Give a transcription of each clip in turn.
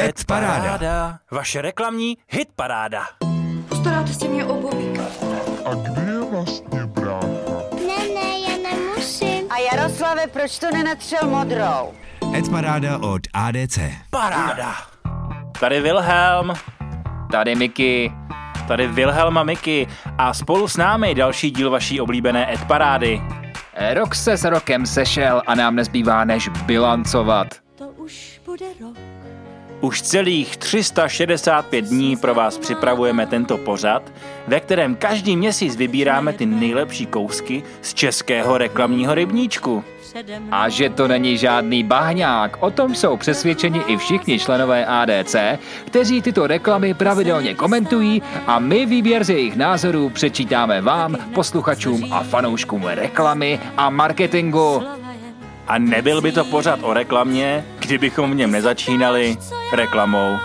Ed Paráda. Vaše reklamní hit paráda. Postaráte si mě o bobíka. A kde je vlastně brácha? Ne, ne, já nemusím. A Jaroslave, proč to nenatřel modrou? Ed Paráda od ADC. Paráda. Tady Wilhelm. Tady Miky. Tady Wilhelm a Miky. A spolu s námi další díl vaší oblíbené Ed Parády. Rok se s rokem sešel a nám nezbývá než bilancovat. To už bude rok. Už celých 365 dní pro vás připravujeme tento pořad, ve kterém každý měsíc vybíráme ty nejlepší kousky z českého reklamního rybníčku. A že to není žádný bahňák, o tom jsou přesvědčeni i všichni členové ADC, kteří tyto reklamy pravidelně komentují a my výběr z jejich názorů přečítáme vám, posluchačům a fanouškům reklamy a marketingu. A nebyl by to pořad o reklamě, kdybychom v něm nezačínali reklamou.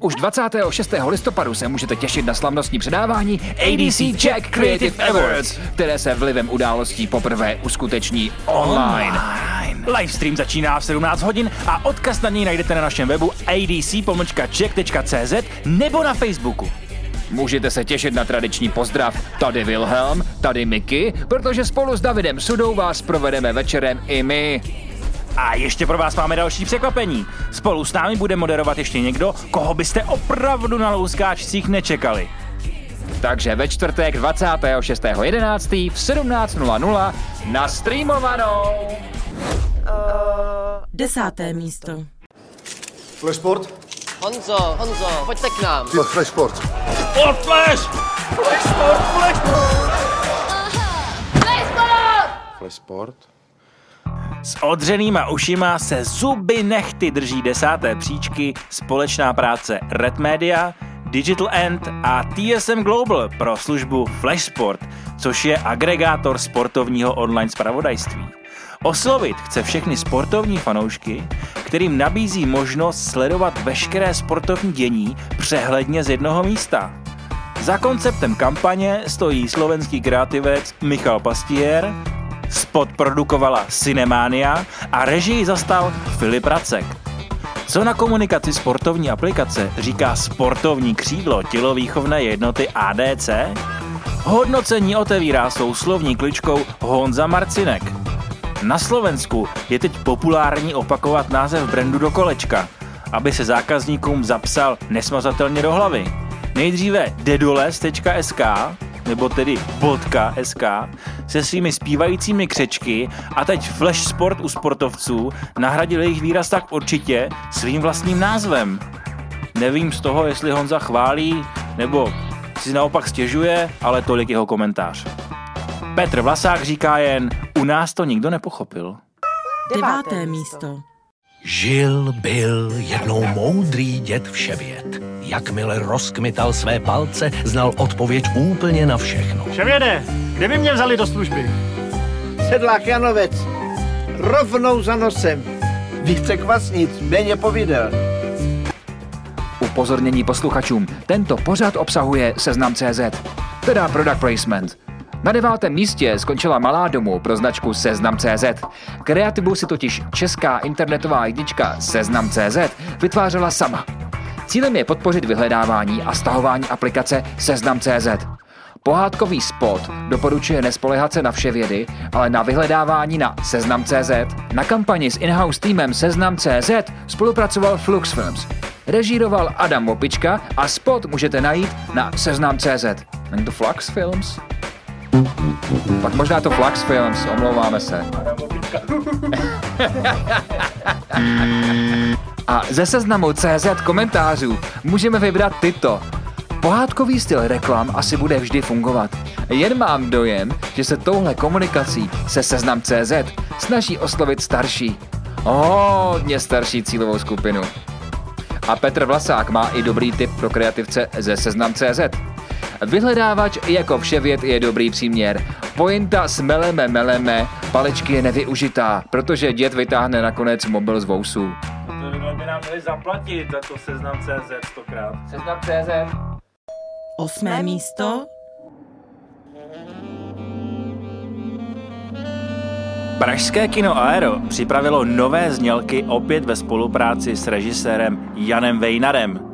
Už 26. listopadu se můžete těšit na slavnostní předávání ADC Czech Creative Awards, které se vlivem událostí poprvé uskuteční online. Livestream začíná v 17 hodin a odkaz na něj najdete na našem webu adc-czech.cz nebo na Facebooku. Můžete se těšit na tradiční pozdrav. Tady Wilhelm, tady Miky, protože spolu s Davidem Sudou vás provedeme večerem i my. A ještě pro vás máme další překvapení. Spolu s námi bude moderovat ještě někdo, koho byste opravdu na louskáčcích nečekali. Takže ve čtvrtek 26.11. v 17.00 na streamovanou. Desáté místo. Flashport? Honzo, Honzo, pojďte k nám. Flashport. Flashport? S odřenýma ušima se zuby nechty drží desáté příčky společná práce Red Media, Digital End a TSM Global pro službu Flashsport, což je agregátor sportovního online spravodajství. Oslovit chce všechny sportovní fanoušky, kterým nabízí možnost sledovat veškeré sportovní dění přehledně z jednoho místa. Za konceptem kampaně stojí slovenský kreativec Michal Pastier, spot produkovala Cinemania a režii zastal Filip Racek. Co na komunikaci sportovní aplikace říká sportovní křídlo tělovýchovné jednoty ADC? Hodnocení otevírá svou slovní kličkou Honza Marcinek. Na Slovensku je teď populární opakovat název brandu do kolečka, aby se zákazníkům zapsal nesmazatelně do hlavy. Nejdříve dedoles.sk, nebo tedy .sk, se svými zpívajícími křečky a teď Flash Sport u sportovců nahradil jejich výraz tak určitě svým vlastním názvem. Nevím z toho, jestli Honza chválí, nebo si naopak stěžuje, ale tolik jeho komentář. Petr Vlasák říká jen, nás to nikdo nepochopil. Deváté místo. Žil byl jednou moudrý děd vševěd. Jakmile rozkmital své palce, znal odpověď úplně na všechno. Ševěde, kde by mě vzali do služby? Sedlák Janovec, rovnou za nosem. Více kvasnic, méně povidel. Upozornění posluchačům, tento pořad obsahuje seznam.cz, teda product placement. Na devátém místě skončila Malá domů pro značku Seznam.cz. Kreativu si totiž česká internetová jednička Seznam.cz vytvářela sama. Cílem je podpořit vyhledávání a stahování aplikace Seznam.cz. Pohádkový spot doporučuje nespolehat se na vše vědy, ale na vyhledávání na Seznam.cz. Na kampani s in-house týmem Seznam.cz spolupracoval Flux Films. Režíroval Adam Mopička a spot můžete najít na Seznam.cz. Není to Flux Films? Pak možná to Flux Films, omlouváme se. A ze seznamu CZ komentářů můžeme vybrat tyto. Pohádkový styl reklam asi bude vždy fungovat. Jen mám dojem, že se touhle komunikací se seznam CZ snaží oslovit starší. Hodně starší cílovou skupinu. A Petr Vlasák má i dobrý tip pro kreativce ze seznam CZ. Vyhledávač jako vševěd je dobrý příměr. Pointa s meleme meleme, palečky je nevyužitá, protože děd vytáhne nakonec mobil z vousů. To by nám měli zaplatit za to seznam CZ stokrát. Seznam CZ. Osmé místo. Pražské kino Aero připravilo nové znělky opět ve spolupráci s režisérem Janem Vejnarem.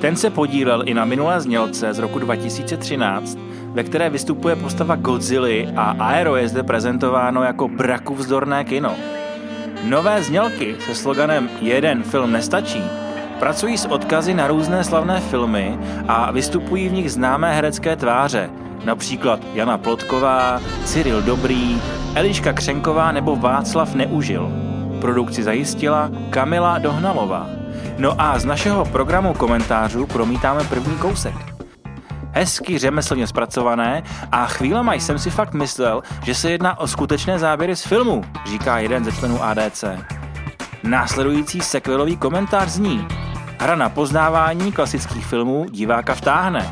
Ten se podílel i na minulé znělce z roku 2013, ve které vystupuje postava Godzilla a Aero je zde prezentováno jako brakuvzdorné kino. Nové znělky se sloganem Jeden film nestačí pracují s odkazy na různé slavné filmy a vystupují v nich známé herecké tváře, například Jana Plotková, Cyril Dobrý, Eliška Křenková nebo Václav Neužil. Produkci zajistila Kamila Dohnalová. No a z našeho programu komentářů promítáme první kousek. Hezky řemeslně zpracované a chvílema jsem si fakt myslel, že se jedná o skutečné záběry z filmu, říká jeden ze členů ADC. Následující sekvelový komentář zní Hra na poznávání klasických filmů diváka vtáhne.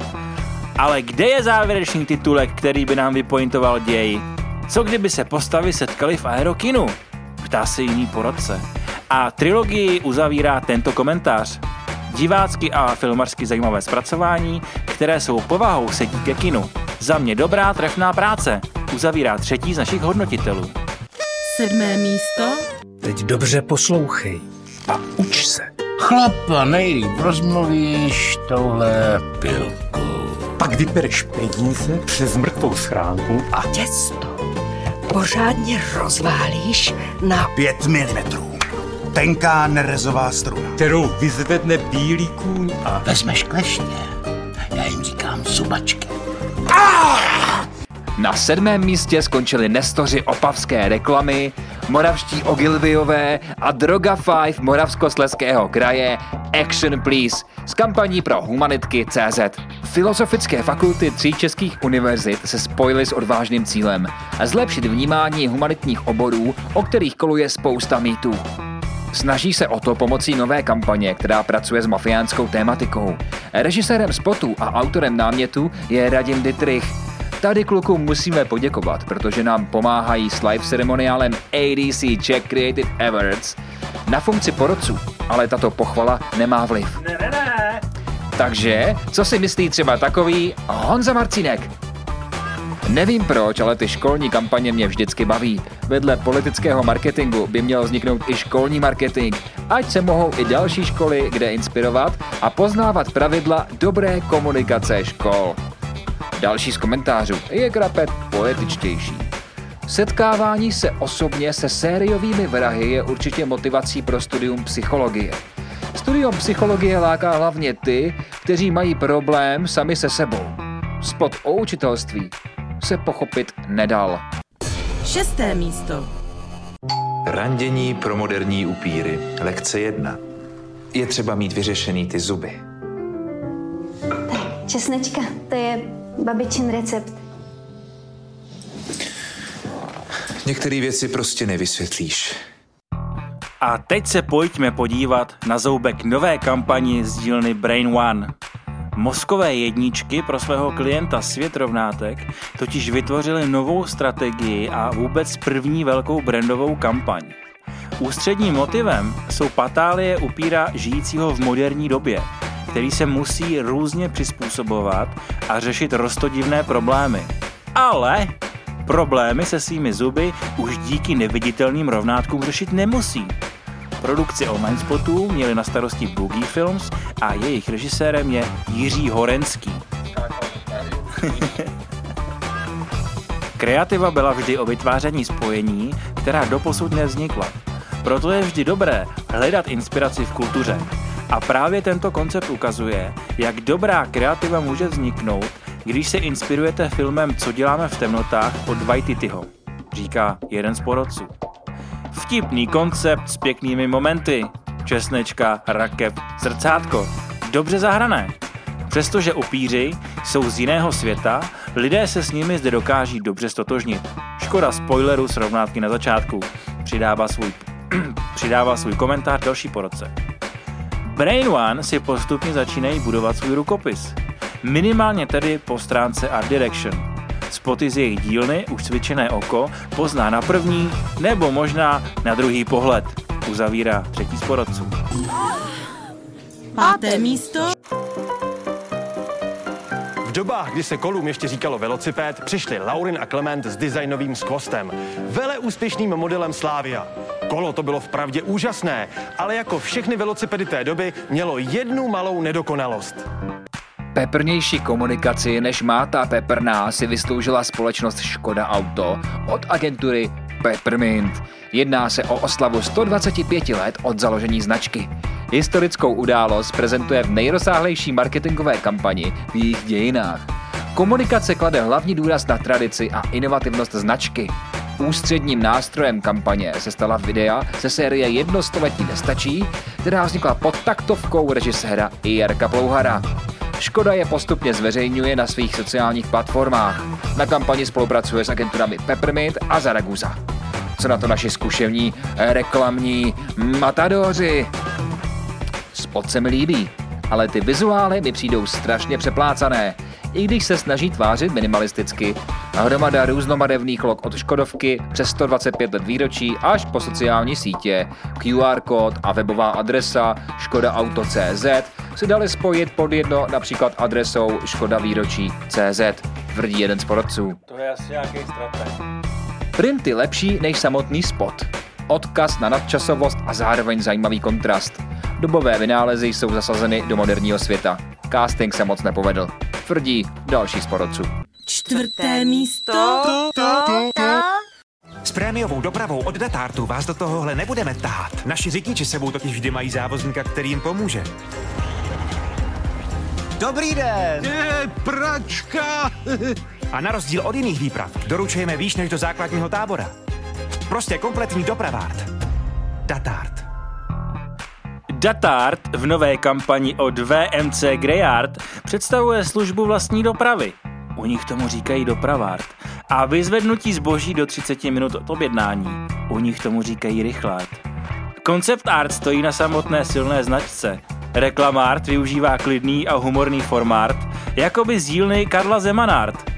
Ale kde je závěrečný titulek, který by nám vypointoval děj? Co kdyby se postavy setkaly v aerokinu? Ptá se jiný porodce. A trilogii uzavírá tento komentář. Divácky a filmarsky zajímavé zpracování, které jsou povahou sedí ke kinu. Za mě dobrá trefná práce, uzavírá třetí z našich hodnotitelů. Sedmé místo. Teď dobře poslouchej a uč se. Chlapa, nejlíp rozmluvíš touhle pilkou. Pak vybereš peníze přes mrtvou schránku a těsto pořádně rozválíš na pět milimetrů. Tenká nerezová struna. Kterou vyzvedne bílý kůň a... Vezmeš klešně. Já jim říkám zubačky. Na sedmém místě skončili Nestoři opavské reklamy, moravští Ogilviové a Droga 5 Moravskosleského kraje Action Please s kampaní pro humanitky CZ. Filozofické fakulty tří českých univerzit se spojily s odvážným cílem zlepšit vnímání humanitních oborů, o kterých koluje spousta mýtů. Snaží se o to pomocí nové kampaně, která pracuje s mafiánskou tématikou. Režisérem spotu a autorem námětu je Radim Dietrich, Tady klukům musíme poděkovat, protože nám pomáhají s live ceremoniálem ADC Czech Creative Awards na funkci porodců, ale tato pochvala nemá vliv. Ne, ne, ne. Takže, co si myslí třeba takový Honza Marcinek? Nevím proč, ale ty školní kampaně mě vždycky baví. Vedle politického marketingu by měl vzniknout i školní marketing, ať se mohou i další školy kde inspirovat a poznávat pravidla dobré komunikace škol. Další z komentářů je krapet poetičtější. Setkávání se osobně se sériovými vrahy je určitě motivací pro studium psychologie. Studium psychologie láká hlavně ty, kteří mají problém sami se sebou. Spod o učitelství se pochopit nedal. Šesté místo. Randění pro moderní upíry. Lekce jedna. Je třeba mít vyřešený ty zuby. Tak, česnečka, to je babičin recept. Některé věci prostě nevysvětlíš. A teď se pojďme podívat na zoubek nové kampani z dílny Brain One. Mozkové jedničky pro svého klienta Svět rovnátek totiž vytvořili novou strategii a vůbec první velkou brandovou kampaň. Ústředním motivem jsou patálie upíra žijícího v moderní době, který se musí různě přizpůsobovat a řešit rostodivné problémy. Ale problémy se svými zuby už díky neviditelným rovnátkům řešit nemusí. Produkci online spotů měli na starosti Boogie Films a jejich režisérem je Jiří Horenský. Kreativa byla vždy o vytváření spojení, která doposud nevznikla. Proto je vždy dobré hledat inspiraci v kultuře. A právě tento koncept ukazuje, jak dobrá kreativa může vzniknout, když se inspirujete filmem Co děláme v temnotách od Waititiho, říká jeden z porodců. Vtipný koncept s pěknými momenty. Česnečka, rakev, zrcátko. Dobře zahrané. Přestože upíři jsou z jiného světa, lidé se s nimi zde dokáží dobře stotožnit. Škoda spoileru s rovnátky na začátku. Přidává svůj, přidává svůj komentář další porodce. Brain One si postupně začínají budovat svůj rukopis. Minimálně tedy po stránce Art Direction. Spoty z jejich dílny už cvičené oko pozná na první nebo možná na druhý pohled. Uzavírá třetí z porodců. Páté místo. V dobách, kdy se kolům ještě říkalo velociped, přišli Laurin a Clement s designovým skvostem. Vele úspěšným modelem Slávia. Kolo to bylo vpravdě úžasné, ale jako všechny velocipedy té doby mělo jednu malou nedokonalost. Peprnější komunikaci než má ta peprná si vysloužila společnost Škoda Auto od agentury Peppermint. Jedná se o oslavu 125 let od založení značky. Historickou událost prezentuje v nejrozsáhlejší marketingové kampani v jejich dějinách. Komunikace klade hlavní důraz na tradici a inovativnost značky. Ústředním nástrojem kampaně se stala videa ze série Jedno století nestačí, která vznikla pod taktovkou režiséra Jarka Plouhara. Škoda je postupně zveřejňuje na svých sociálních platformách. Na kampani spolupracuje s agenturami Peppermint a Zaragoza. Co na to naši zkuševní reklamní matadoři? Spot se mi líbí, ale ty vizuály mi přijdou strašně přeplácané, i když se snaží tvářit minimalisticky. Hromada různomadevných log od Škodovky přes 125 let výročí až po sociální sítě, QR kód a webová adresa škodaauto.cz si dali spojit pod jedno například adresou Škoda výročí CZ, tvrdí jeden z porodců. To je asi nějaký strateg. Printy lepší než samotný spot. Odkaz na nadčasovost a zároveň zajímavý kontrast. Dobové vynálezy jsou zasazeny do moderního světa. Casting se moc nepovedl. Tvrdí další z porodců. Čtvrté místo. To, to, to, to. S prémiovou dopravou od Datartu vás do tohohle nebudeme tahat. Naši řidiči sebou totiž vždy mají závozníka, který jim pomůže. Dobrý den! Je, pračka! A na rozdíl od jiných výprav doručujeme výš než do základního tábora. Prostě kompletní dopravárd. Datart. Datart v nové kampani od VMC Greyard představuje službu vlastní dopravy. U nich tomu říkají dopravárd. A vyzvednutí zboží do 30 minut od objednání. U nich tomu říkají rychlát. Concept art stojí na samotné silné značce. Reklamart využívá klidný a humorný formát, jakoby z dílny Karla Zemanart.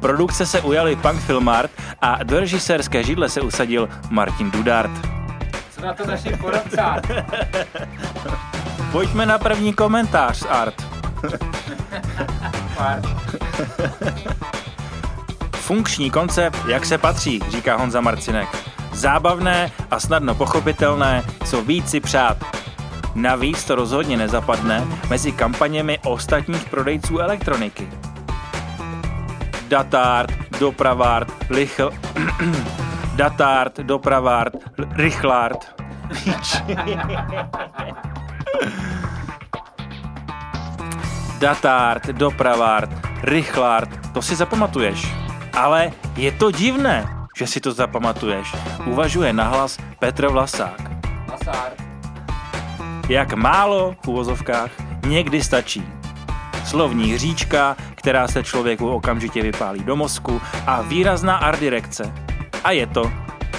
Produkce se ujali Punk Filmart a do režisérské židle se usadil Martin Dudart. Co na to naši poradcát? Pojďme na první komentář, Art. Funkční koncept, jak se patří, říká Honza Marcinek. Zábavné a snadno pochopitelné, co víc si přát. Navíc to rozhodně nezapadne mezi kampaněmi ostatních prodejců elektroniky. Datard, dopravard, lichl... Datard, dopravard, rychlard. Datard, dopravard, rychlard, to si zapamatuješ. Ale je to divné, že si to zapamatuješ. Uvažuje nahlas Petr Vlasák. Vlasár. Jak málo v uvozovkách někdy stačí. Slovní hříčka, která se člověku okamžitě vypálí do mozku a výrazná art direkce. A je to.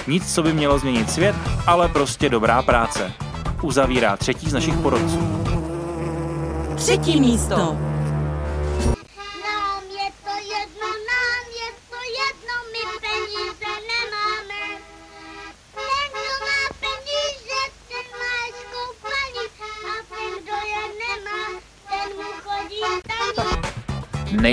Nic, co by mělo změnit svět, ale prostě dobrá práce. Uzavírá třetí z našich porodců. Třetí místo.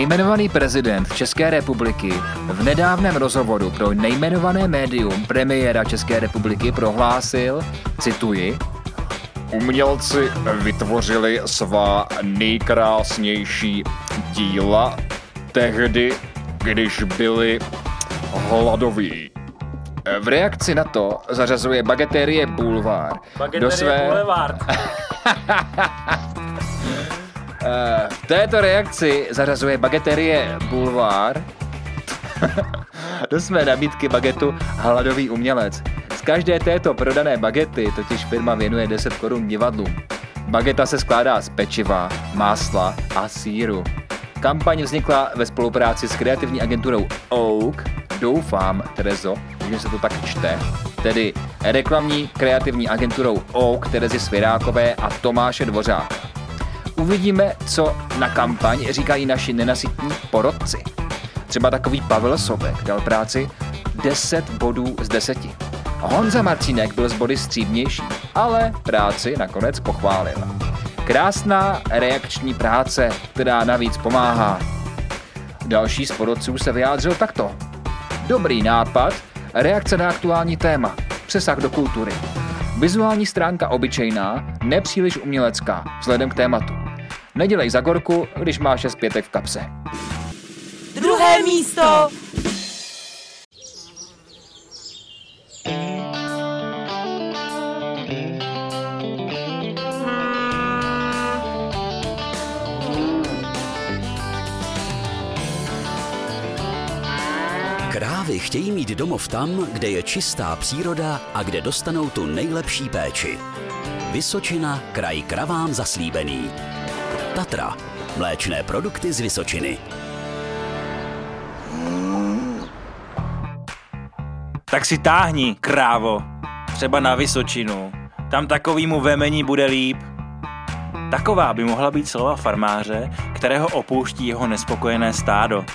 Nejmenovaný prezident České republiky v nedávném rozhovoru pro nejmenované médium premiéra České republiky prohlásil, cituji, Umělci vytvořili svá nejkrásnější díla tehdy, když byli hladoví. V reakci na to zařazuje bagetérie Boulevard do své... Boulevard. Eh, V této reakci zařazuje bageterie Boulevard do své nabídky bagetu Hladový umělec. Z každé této prodané bagety totiž firma věnuje 10 korun divadlům. Bageta se skládá z pečiva, másla a síru. Kampaň vznikla ve spolupráci s kreativní agenturou Oak. Doufám, Terezo, že se to tak čte. Tedy reklamní kreativní agenturou Oak Terezy Svěrákové a Tomáše Dvořáka. Uvidíme, co na kampaň říkají naši nenasytní porodci. Třeba takový Pavel Sobek dal práci 10 bodů z 10. Honza Marcinek byl z body střídnější, ale práci nakonec pochválil. Krásná reakční práce, která navíc pomáhá. Další z porodců se vyjádřil takto. Dobrý nápad, reakce na aktuální téma, přesah do kultury. Vizuální stránka obyčejná, nepříliš umělecká, vzhledem k tématu. Nedělej za gorku, když máš šest pětek v kapse. Druhé místo! Krávy chtějí mít domov tam, kde je čistá příroda a kde dostanou tu nejlepší péči. Vysočina, kraj kravám zaslíbený. Tatra, mléčné produkty z Vysočiny. Tak si táhni, krávo. Třeba na Vysočinu. Tam takovýmu vemení bude líp. Taková by mohla být slova farmáře, kterého opouští jeho nespokojené stádo.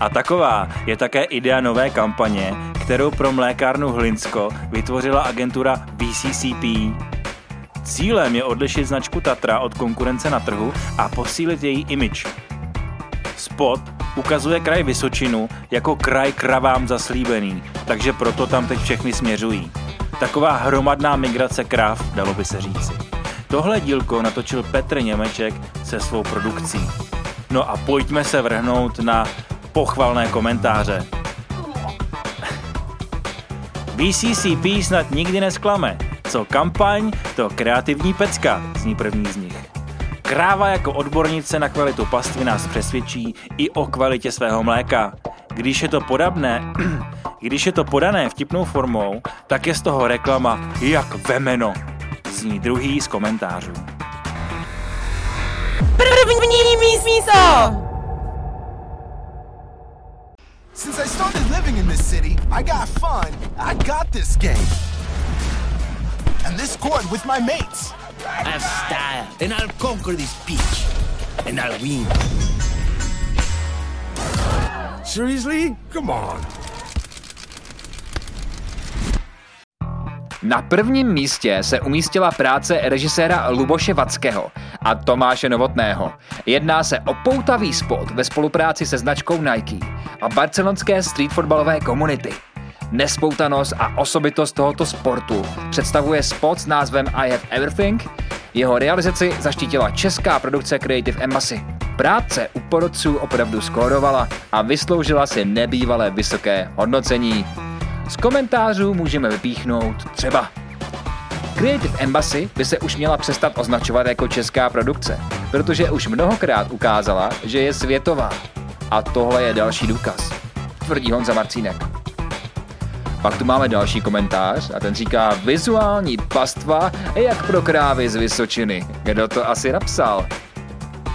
A taková je také idea nové kampaně, kterou pro mlékárnu Hlinsko vytvořila agentura VCCP. Cílem je odlišit značku Tatra od konkurence na trhu a posílit její image. Spot ukazuje kraj Vysočinu jako kraj kravám zaslíbený, takže proto tam teď všechny směřují. Taková hromadná migrace krav, dalo by se říci. Tohle dílko natočil Petr Němeček se svou produkcí. No a pojďme se vrhnout na pochvalné komentáře. VCCP snad nikdy nesklame. Co kampaň, to kreativní pecka, zní první z nich. Kráva jako odbornice na kvalitu pastvy nás přesvědčí i o kvalitě svého mléka. Když je to podabné, když je to podané vtipnou formou, tak je z toho reklama jak vemeno. Zní druhý z komentářů. První místo! Since I started living in this city, I got fun. I got this game. And this court with my mates. I have style, and I'll conquer this pitch. And I'll win. Seriously? Come on. Na prvním místě se umístila práce režiséra Luboše Vackého a Tomáše Novotného. Jedná se o poutavý spot ve spolupráci se značkou Nike a barcelonské street fotbalové komunity. Nespoutanost a osobitost tohoto sportu představuje spot s názvem I Have Everything. Jeho realizaci zaštítila česká produkce Creative Embassy. Práce u porodců opravdu skórovala a vysloužila si nebývalé vysoké hodnocení. Z komentářů můžeme vypíchnout třeba Creative Embassy by se už měla přestat označovat jako česká produkce, protože už mnohokrát ukázala, že je světová. A tohle je další důkaz, tvrdí Honza Marcínek. Pak tu máme další komentář a ten říká vizuální pastva jak pro krávy z Vysočiny. Kdo to asi napsal?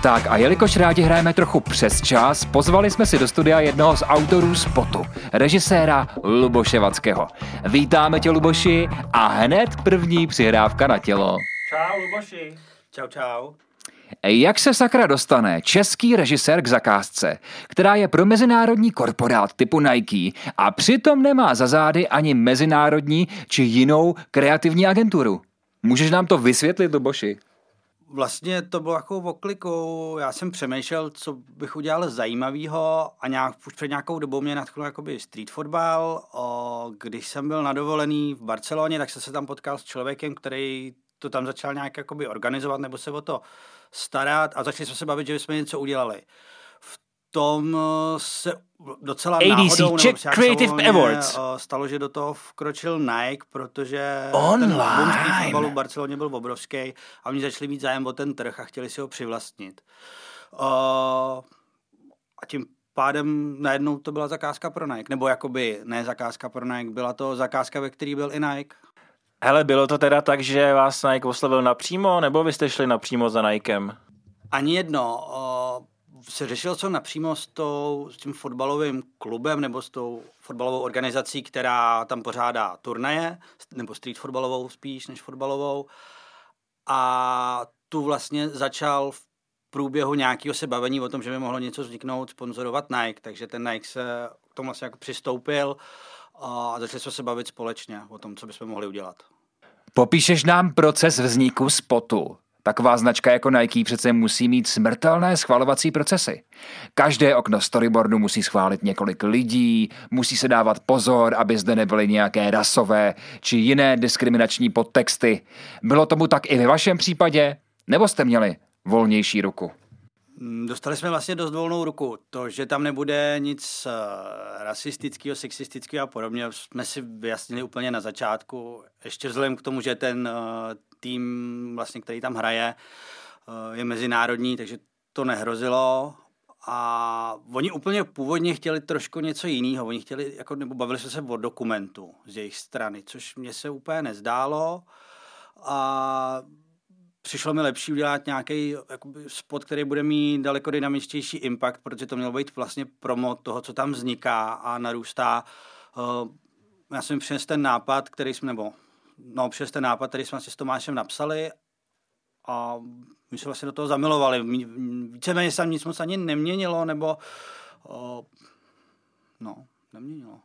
Tak a jelikož rádi hrajeme trochu přes čas, pozvali jsme si do studia jednoho z autorů spotu, režiséra Luboše Vackého. Vítáme tě, Luboši, a hned první přihrávka na tělo. Čau, Luboši. Čau, čau. Jak se sakra dostane český režisér k zakázce, která je pro mezinárodní korporát typu Nike a přitom nemá za zády ani mezinárodní či jinou kreativní agenturu? Můžeš nám to vysvětlit, Luboši? Vlastně to bylo jako oklikou, já jsem přemýšlel, co bych udělal zajímavého a nějak, už před nějakou dobou mě natchnul jakoby street fotbal. Když jsem byl na dovolený v Barceloně, tak jsem se tam potkal s člověkem, který to tam začal nějak jakoby organizovat nebo se o to starat a začali jsme se bavit, že bychom něco udělali. V tom se docela ADC náhodou, Czech Creative Awards. stalo, že do toho vkročil Nike, protože Online. ten fotbalu v Barceloně byl obrovský a oni začali mít zájem o ten trh a chtěli si ho přivlastnit. Uh, a tím pádem najednou to byla zakázka pro Nike, nebo jakoby ne zakázka pro Nike, byla to zakázka, ve který byl i Nike. Hele, bylo to teda tak, že vás Nike oslovil napřímo, nebo vy jste šli napřímo za Nikem? Ani jedno. Uh, se řešilo co napřímo s, tou, s tím fotbalovým klubem nebo s tou fotbalovou organizací, která tam pořádá turnaje, nebo street fotbalovou spíš než fotbalovou. A tu vlastně začal v průběhu nějakého se bavení o tom, že by mohlo něco vzniknout, sponzorovat Nike, takže ten Nike se k tomu vlastně jako přistoupil a začali jsme se bavit společně o tom, co bychom mohli udělat. Popíšeš nám proces vzniku spotu. Taková značka jako Nike přece musí mít smrtelné schvalovací procesy. Každé okno storyboardu musí schválit několik lidí, musí se dávat pozor, aby zde nebyly nějaké rasové či jiné diskriminační podtexty. Bylo tomu tak i ve vašem případě? Nebo jste měli volnější ruku? Mm, dostali jsme vlastně dost volnou ruku. To, že tam nebude nic uh, rasistického, sexistického a podobně, jsme si vyjasnili úplně na začátku. Ještě vzhledem k tomu, že ten uh, tým, vlastně, který tam hraje, uh, je mezinárodní, takže to nehrozilo. A oni úplně původně chtěli trošku něco jiného. Oni chtěli, jako, nebo bavili jsme se o dokumentu z jejich strany, což mně se úplně nezdálo. A přišlo mi lepší udělat nějaký spot, který bude mít daleko dynamičtější impact, protože to mělo být vlastně promo toho, co tam vzniká a narůstá. Uh, já jsem přines ten nápad, který jsme, nebo no, přines ten nápad, který jsme si s Tomášem napsali a my jsme vlastně do toho zamilovali. Víceméně se tam nic moc ani neměnilo, nebo uh, no, neměnilo.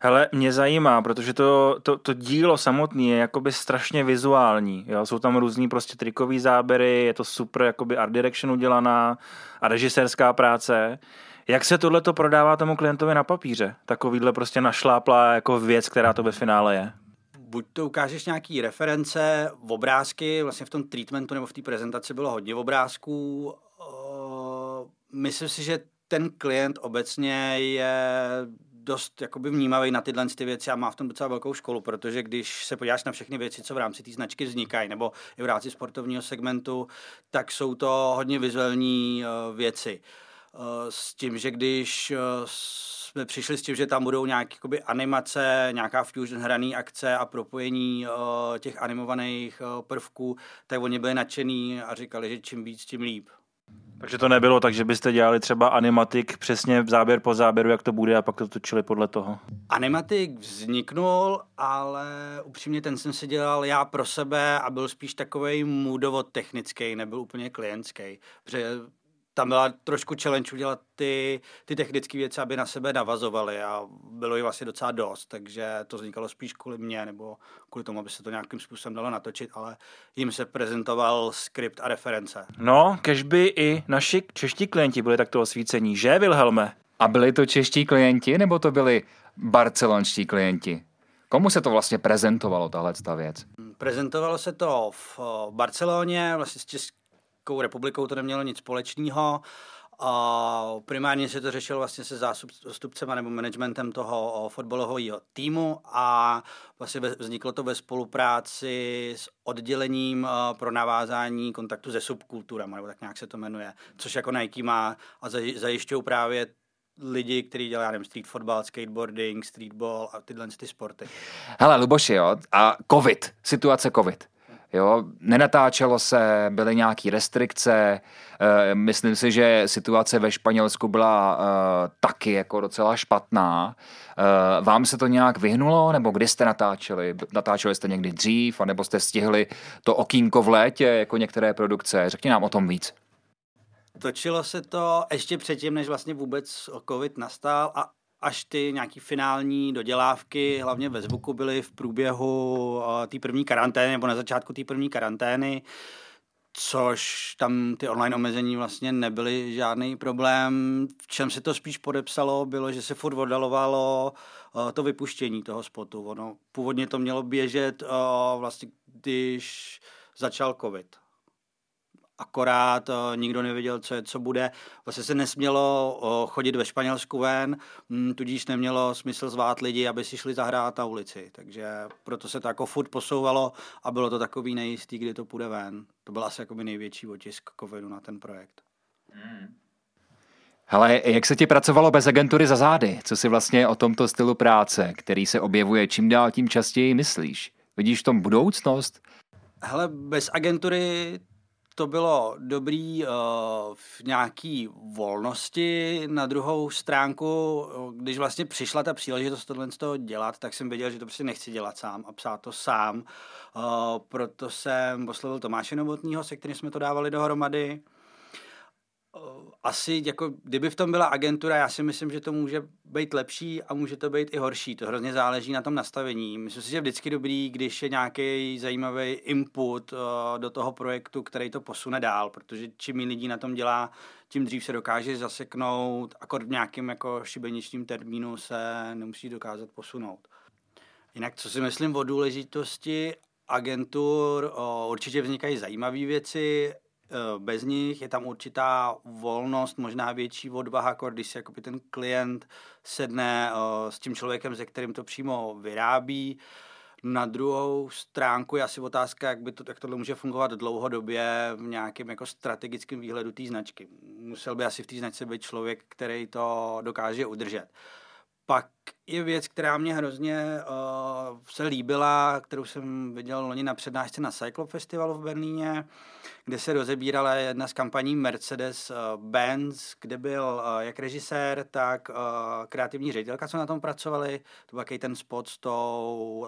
Hele, mě zajímá, protože to, to, to dílo samotné je jakoby strašně vizuální. Jo? Jsou tam různý prostě trikový záběry, je to super jakoby art direction udělaná a režisérská práce. Jak se tohle to prodává tomu klientovi na papíře? Takovýhle prostě našláplá jako věc, která to ve finále je. Buď to ukážeš nějaký reference, obrázky, vlastně v tom treatmentu nebo v té prezentaci bylo hodně obrázků. Myslím si, že ten klient obecně je dost jakoby vnímavý na tyhle ty věci a má v tom docela velkou školu, protože když se podíváš na všechny věci, co v rámci té značky vznikají, nebo i v rámci sportovního segmentu, tak jsou to hodně vizuální uh, věci. Uh, s tím, že když uh, jsme přišli s tím, že tam budou nějaké animace, nějaká fusion hraný akce a propojení uh, těch animovaných uh, prvků, tak oni byli nadšený a říkali, že čím víc, tím líp. Takže to nebylo tak, že byste dělali třeba animatik přesně záběr po záběru, jak to bude a pak to točili podle toho? Animatik vzniknul, ale upřímně ten jsem si dělal já pro sebe a byl spíš takový moodovo technický, nebyl úplně klientský. Protože tam byla trošku challenge udělat ty, ty technické věci, aby na sebe navazovaly a bylo jí vlastně docela dost, takže to vznikalo spíš kvůli mě nebo kvůli tomu, aby se to nějakým způsobem dalo natočit, ale jim se prezentoval skript a reference. No, by i naši čeští klienti byli takto osvícení, že Wilhelme? A byli to čeští klienti nebo to byli barcelonští klienti? Komu se to vlastně prezentovalo, tahle ta věc? Prezentovalo se to v Barceloně, vlastně s Českou republikou to nemělo nic společného. A primárně se to řešilo vlastně se zástupcem nebo managementem toho fotbalového týmu a vlastně vzniklo to ve spolupráci s oddělením pro navázání kontaktu se subkulturami, nebo tak nějak se to jmenuje, což jako Nike má a zajišťují právě lidi, kteří dělají, nevím, street football, skateboarding, streetball a tyhle ty sporty. Hele, Luboši, jo, a covid, situace covid. Jo, nenatáčelo se, byly nějaké restrikce, e, myslím si, že situace ve Španělsku byla e, taky jako docela špatná. E, vám se to nějak vyhnulo, nebo kdy jste natáčeli? Natáčeli jste někdy dřív, anebo jste stihli to okýnko v létě, jako některé produkce? Řekni nám o tom víc. Točilo se to ještě předtím, než vlastně vůbec covid nastal a až ty nějaký finální dodělávky, hlavně ve zvuku, byly v průběhu uh, té první karantény nebo na začátku té první karantény, což tam ty online omezení vlastně nebyly žádný problém. V čem se to spíš podepsalo, bylo, že se furt oddalovalo uh, to vypuštění toho spotu. Ono původně to mělo běžet uh, vlastně, když začal covid akorát uh, nikdo nevěděl, co je, co bude. Vlastně se nesmělo uh, chodit ve Španělsku ven, m, tudíž nemělo smysl zvát lidi, aby si šli zahrát na ulici. Takže proto se to jako furt posouvalo a bylo to takový nejistý, kdy to půjde ven. To byl asi jako největší otisk covidu na ten projekt. Hmm. Hele, jak se ti pracovalo bez agentury za zády? Co si vlastně o tomto stylu práce, který se objevuje čím dál tím častěji, myslíš? Vidíš v tom budoucnost? Hele, bez agentury to bylo dobrý uh, v nějaký volnosti. Na druhou stránku, když vlastně přišla ta příležitost tohle z toho dělat, tak jsem věděl, že to prostě nechci dělat sám a psát to sám. Uh, proto jsem oslovil Tomáše Novotního, se kterým jsme to dávali dohromady. Uh, asi, jako, kdyby v tom byla agentura, já si myslím, že to může být lepší a může to být i horší. To hrozně záleží na tom nastavení. Myslím si, že je vždycky dobrý, když je nějaký zajímavý input uh, do toho projektu, který to posune dál, protože čím méně lidí na tom dělá, tím dřív se dokáže zaseknout, akord v nějakém jako šibeničním termínu se nemusí dokázat posunout. Jinak, co si myslím o důležitosti agentur, uh, určitě vznikají zajímavé věci, Eh, bez nich, je tam určitá volnost, možná větší odvaha, jako když si jakoby ten klient sedne uh, s tím člověkem, se kterým to přímo vyrábí. Na druhou stránku je asi otázka, jak, by to, jak tohle může fungovat dlouhodobě v nějakém jako strategickém výhledu té značky. Musel by asi v té značce být člověk, který to dokáže udržet. Pak je věc, která mě hrozně uh, se líbila, kterou jsem viděl loni na přednášce na Cyclofestivalu v Berlíně, kde se rozebírala jedna z kampaní Mercedes-Benz, kde byl uh, jak režisér, tak uh, kreativní ředitelka, co na tom pracovali. To byl ten spot s tou,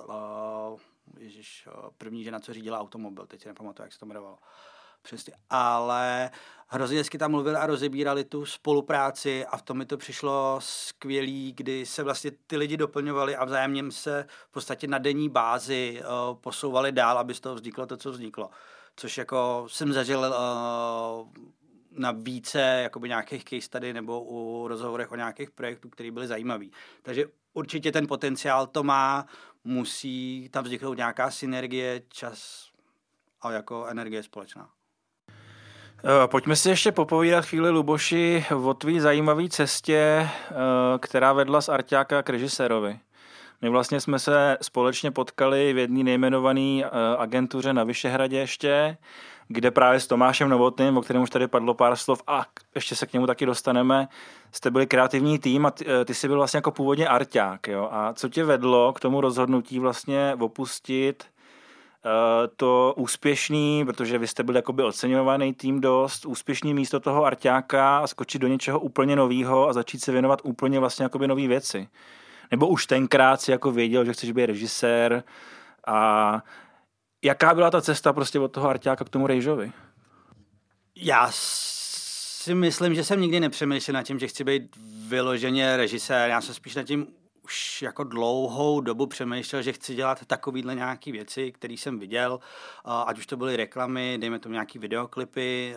uh, ježiš, uh, první žena, co řídila automobil, teď si nepamatuju, jak se to jmenovalo. Přesně. Ale hrozně hezky tam mluvili a rozebírali tu spolupráci a v tom mi to přišlo skvělý, kdy se vlastně ty lidi doplňovali a vzájemně se v podstatě na denní bázi uh, posouvali dál, aby z toho vzniklo to, co vzniklo. Což jako jsem zažil uh, na více jakoby nějakých case study nebo u rozhovorech o nějakých projektů, které byly zajímavé. Takže určitě ten potenciál to má, musí tam vzniknout nějaká synergie, čas a jako energie společná. Eh, pojďme si ještě popovídat chvíli, Luboši, o tvý zajímavé cestě, eh, která vedla z Arťáka k režisérovi. My vlastně jsme se společně potkali v jedné nejmenované eh, agentuře na Vyšehradě ještě, kde právě s Tomášem Novotným, o kterém už tady padlo pár slov a ještě se k němu taky dostaneme, jste byli kreativní tým a ty, ty jsi byl vlastně jako původně arťák. Jo? A co tě vedlo k tomu rozhodnutí vlastně opustit to úspěšný, protože vy jste byl jakoby oceňovaný tým dost, úspěšný místo toho arťáka skočit do něčeho úplně nového a začít se věnovat úplně vlastně jakoby nový věci. Nebo už tenkrát si jako věděl, že chceš být režisér a jaká byla ta cesta prostě od toho arťáka k tomu rejžovi? Já si myslím, že jsem nikdy nepřemýšlel nad tím, že chci být vyloženě režisér. Já jsem spíš nad tím už jako dlouhou dobu přemýšlel, že chci dělat takovýhle nějaký věci, které jsem viděl, ať už to byly reklamy, dejme tomu nějaký videoklipy,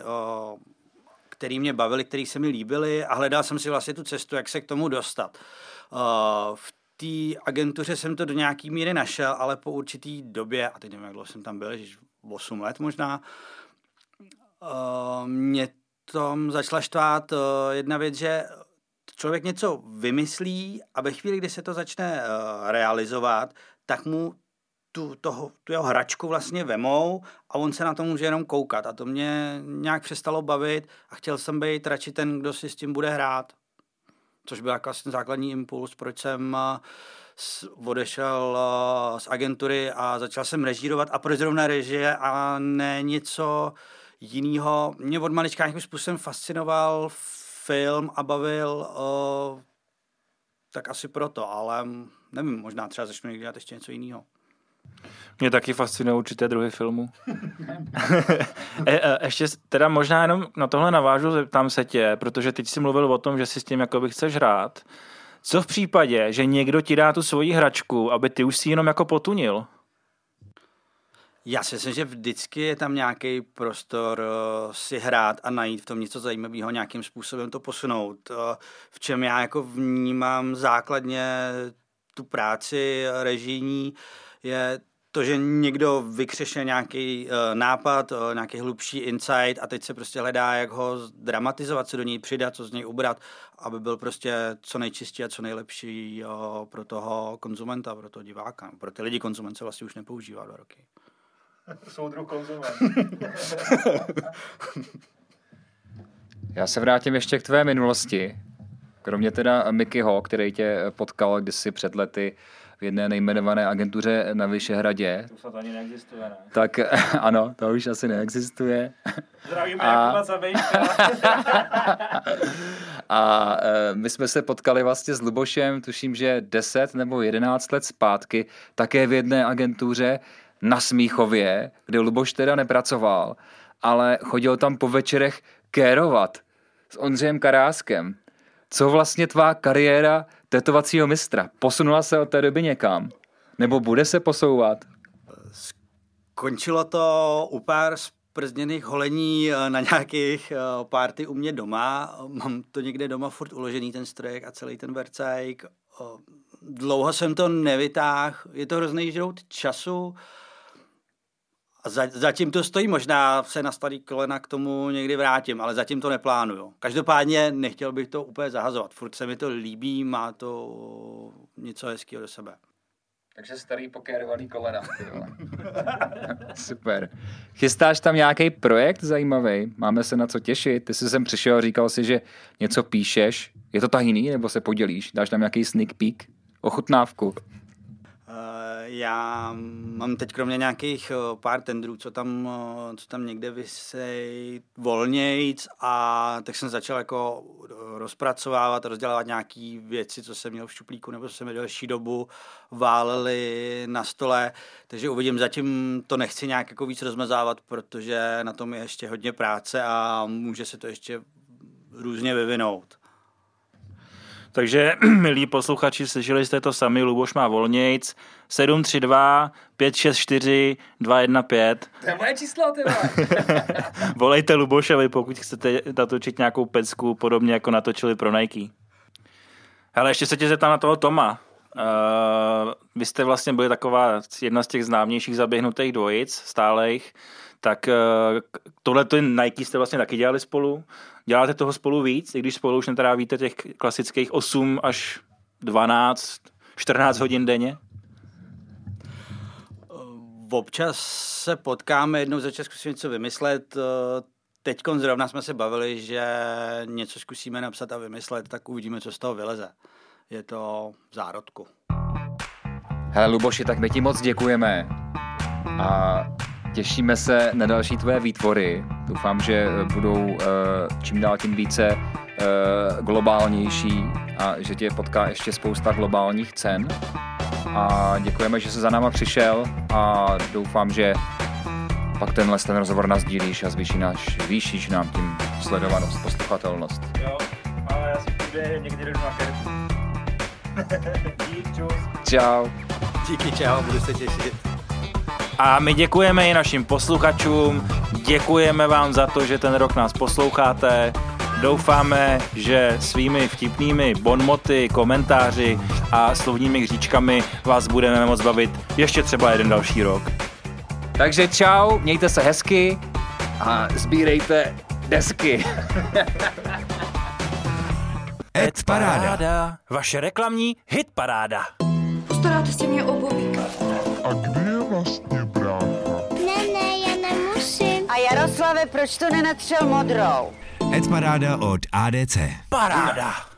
který mě bavili, který se mi líbily a hledal jsem si vlastně tu cestu, jak se k tomu dostat. V té agentuře jsem to do nějaký míry našel, ale po určitý době, a teď nevím, jak dlouho jsem tam byl, 8 let možná, mě tom začala štvát jedna věc, že člověk něco vymyslí a ve chvíli, kdy se to začne uh, realizovat, tak mu tu, toho, tu jeho hračku vlastně vemou a on se na to může jenom koukat. A to mě nějak přestalo bavit a chtěl jsem být radši ten, kdo si s tím bude hrát. Což byl jako vlastně základní impuls, proč jsem uh, odešel uh, z agentury a začal jsem režírovat a proč zrovna režie a ne něco jiného. Mě od malička nějakým způsobem fascinoval film a bavil, uh, tak asi proto, ale nevím, možná třeba začnu někdy dělat ještě něco jiného. Mě taky fascinují určité druhy filmů. e, e, ještě teda možná jenom na tohle navážu, zeptám se tě, protože teď jsi mluvil o tom, že si s tím jakoby chceš hrát. Co v případě, že někdo ti dá tu svoji hračku, aby ty už si jenom jako potunil? Já si myslím, že vždycky je tam nějaký prostor uh, si hrát a najít v tom něco zajímavého, nějakým způsobem to posunout. Uh, v čem já jako vnímám základně tu práci režijní, je to, že někdo vykřešne nějaký uh, nápad, uh, nějaký hlubší insight a teď se prostě hledá, jak ho dramatizovat, co do něj přidat, co z něj ubrat, aby byl prostě co nejčistší a co nejlepší uh, pro toho konzumenta, pro toho diváka. Pro ty lidi konzument se vlastně už nepoužívá dva roky. Soudruh konzument. Já se vrátím ještě k tvé minulosti. Kromě teda Mikyho, který tě potkal kdysi před lety v jedné nejmenované agentuře na Vyšehradě. To ani neexistuje, ne? Tak ano, to už asi neexistuje. Zdravíme a... a e, my jsme se potkali vlastně s Lubošem, tuším, že 10 nebo 11 let zpátky, také v jedné agentuře na Smíchově, kde Luboš teda nepracoval, ale chodil tam po večerech kérovat. s Ondřejem Karáskem. Co vlastně tvá kariéra tetovacího mistra? Posunula se od té doby někam? Nebo bude se posouvat? Končilo to u pár zprzděných holení eh, na nějakých eh, párty u mě doma. Mám to někde doma furt uložený ten strojek a celý ten vercajk. Eh, Dlouho jsem to nevytáhl, je to hrozný žrout času. A za, zatím to stojí, možná se na starý kolena k tomu někdy vrátím, ale zatím to neplánuju. Každopádně nechtěl bych to úplně zahazovat. Furt se mi to líbí, má to něco hezkého do sebe. Takže starý pokérovaný kolena. Super. Chystáš tam nějaký projekt zajímavý? Máme se na co těšit? Ty jsi sem přišel, říkal si, že něco píšeš. Je to tajný, nebo se podělíš? Dáš tam nějaký sneak peek? Ochutnávku? Já mám teď kromě nějakých eh, pár tendrů, co tam, eh, co tam někde vysej volnějc a tak jsem začal jako rozpracovávat, rozdělávat nějaké věci, co jsem měl v šuplíku nebo co jsem delší dobu, váleli na stole, takže uvidím, zatím to nechci nějak jako víc rozmazávat, protože na tom je ještě hodně práce a může se to ještě různě vyvinout. Takže, milí posluchači, slyšeli jste to sami, Luboš má volnějc, 732 564 215. To je moje číslo, ty Volejte Lubošovi, pokud chcete natočit nějakou pecku, podobně jako natočili pro Nike. Ale ještě se tě zeptám na toho Toma. Uh, vy jste vlastně byli taková jedna z těch známějších zaběhnutých dvojic, stálejch, tak uh, tohle to Nike jste vlastně taky dělali spolu. Děláte toho spolu víc, i když spolu už netrávíte těch klasických 8 až 12, 14 hodin denně? Občas se potkáme, jednou za čas zkusíme něco vymyslet. Teď zrovna jsme se bavili, že něco zkusíme napsat a vymyslet, tak uvidíme, co z toho vyleze. Je to v zárodku. Hele Luboši, tak my ti moc děkujeme. A Těšíme se na další tvoje výtvory. Doufám, že budou uh, čím dál tím více uh, globálnější a že tě potká ještě spousta globálních cen. A děkujeme, že jsi za náma přišel a doufám, že pak tenhle ten rozhovor nás dílíš a zvýší náš, zvýšíš nám tím sledovanost, posluchatelnost. Jo, ale já si půjde někdy jdu na Dík, čus. Čau. Díky, čau, budu se těšit. A my děkujeme i našim posluchačům, děkujeme vám za to, že ten rok nás posloucháte. Doufáme, že svými vtipnými bonmoty, komentáři a slovními hříčkami vás budeme moc bavit ještě třeba jeden další rok. Takže čau, mějte se hezky a sbírejte desky. Ed paráda. Vaše reklamní hit paráda. Postaráte si mě obuvík. Proč to nenatřel modrou? Ed Paráda od ADC. Paráda.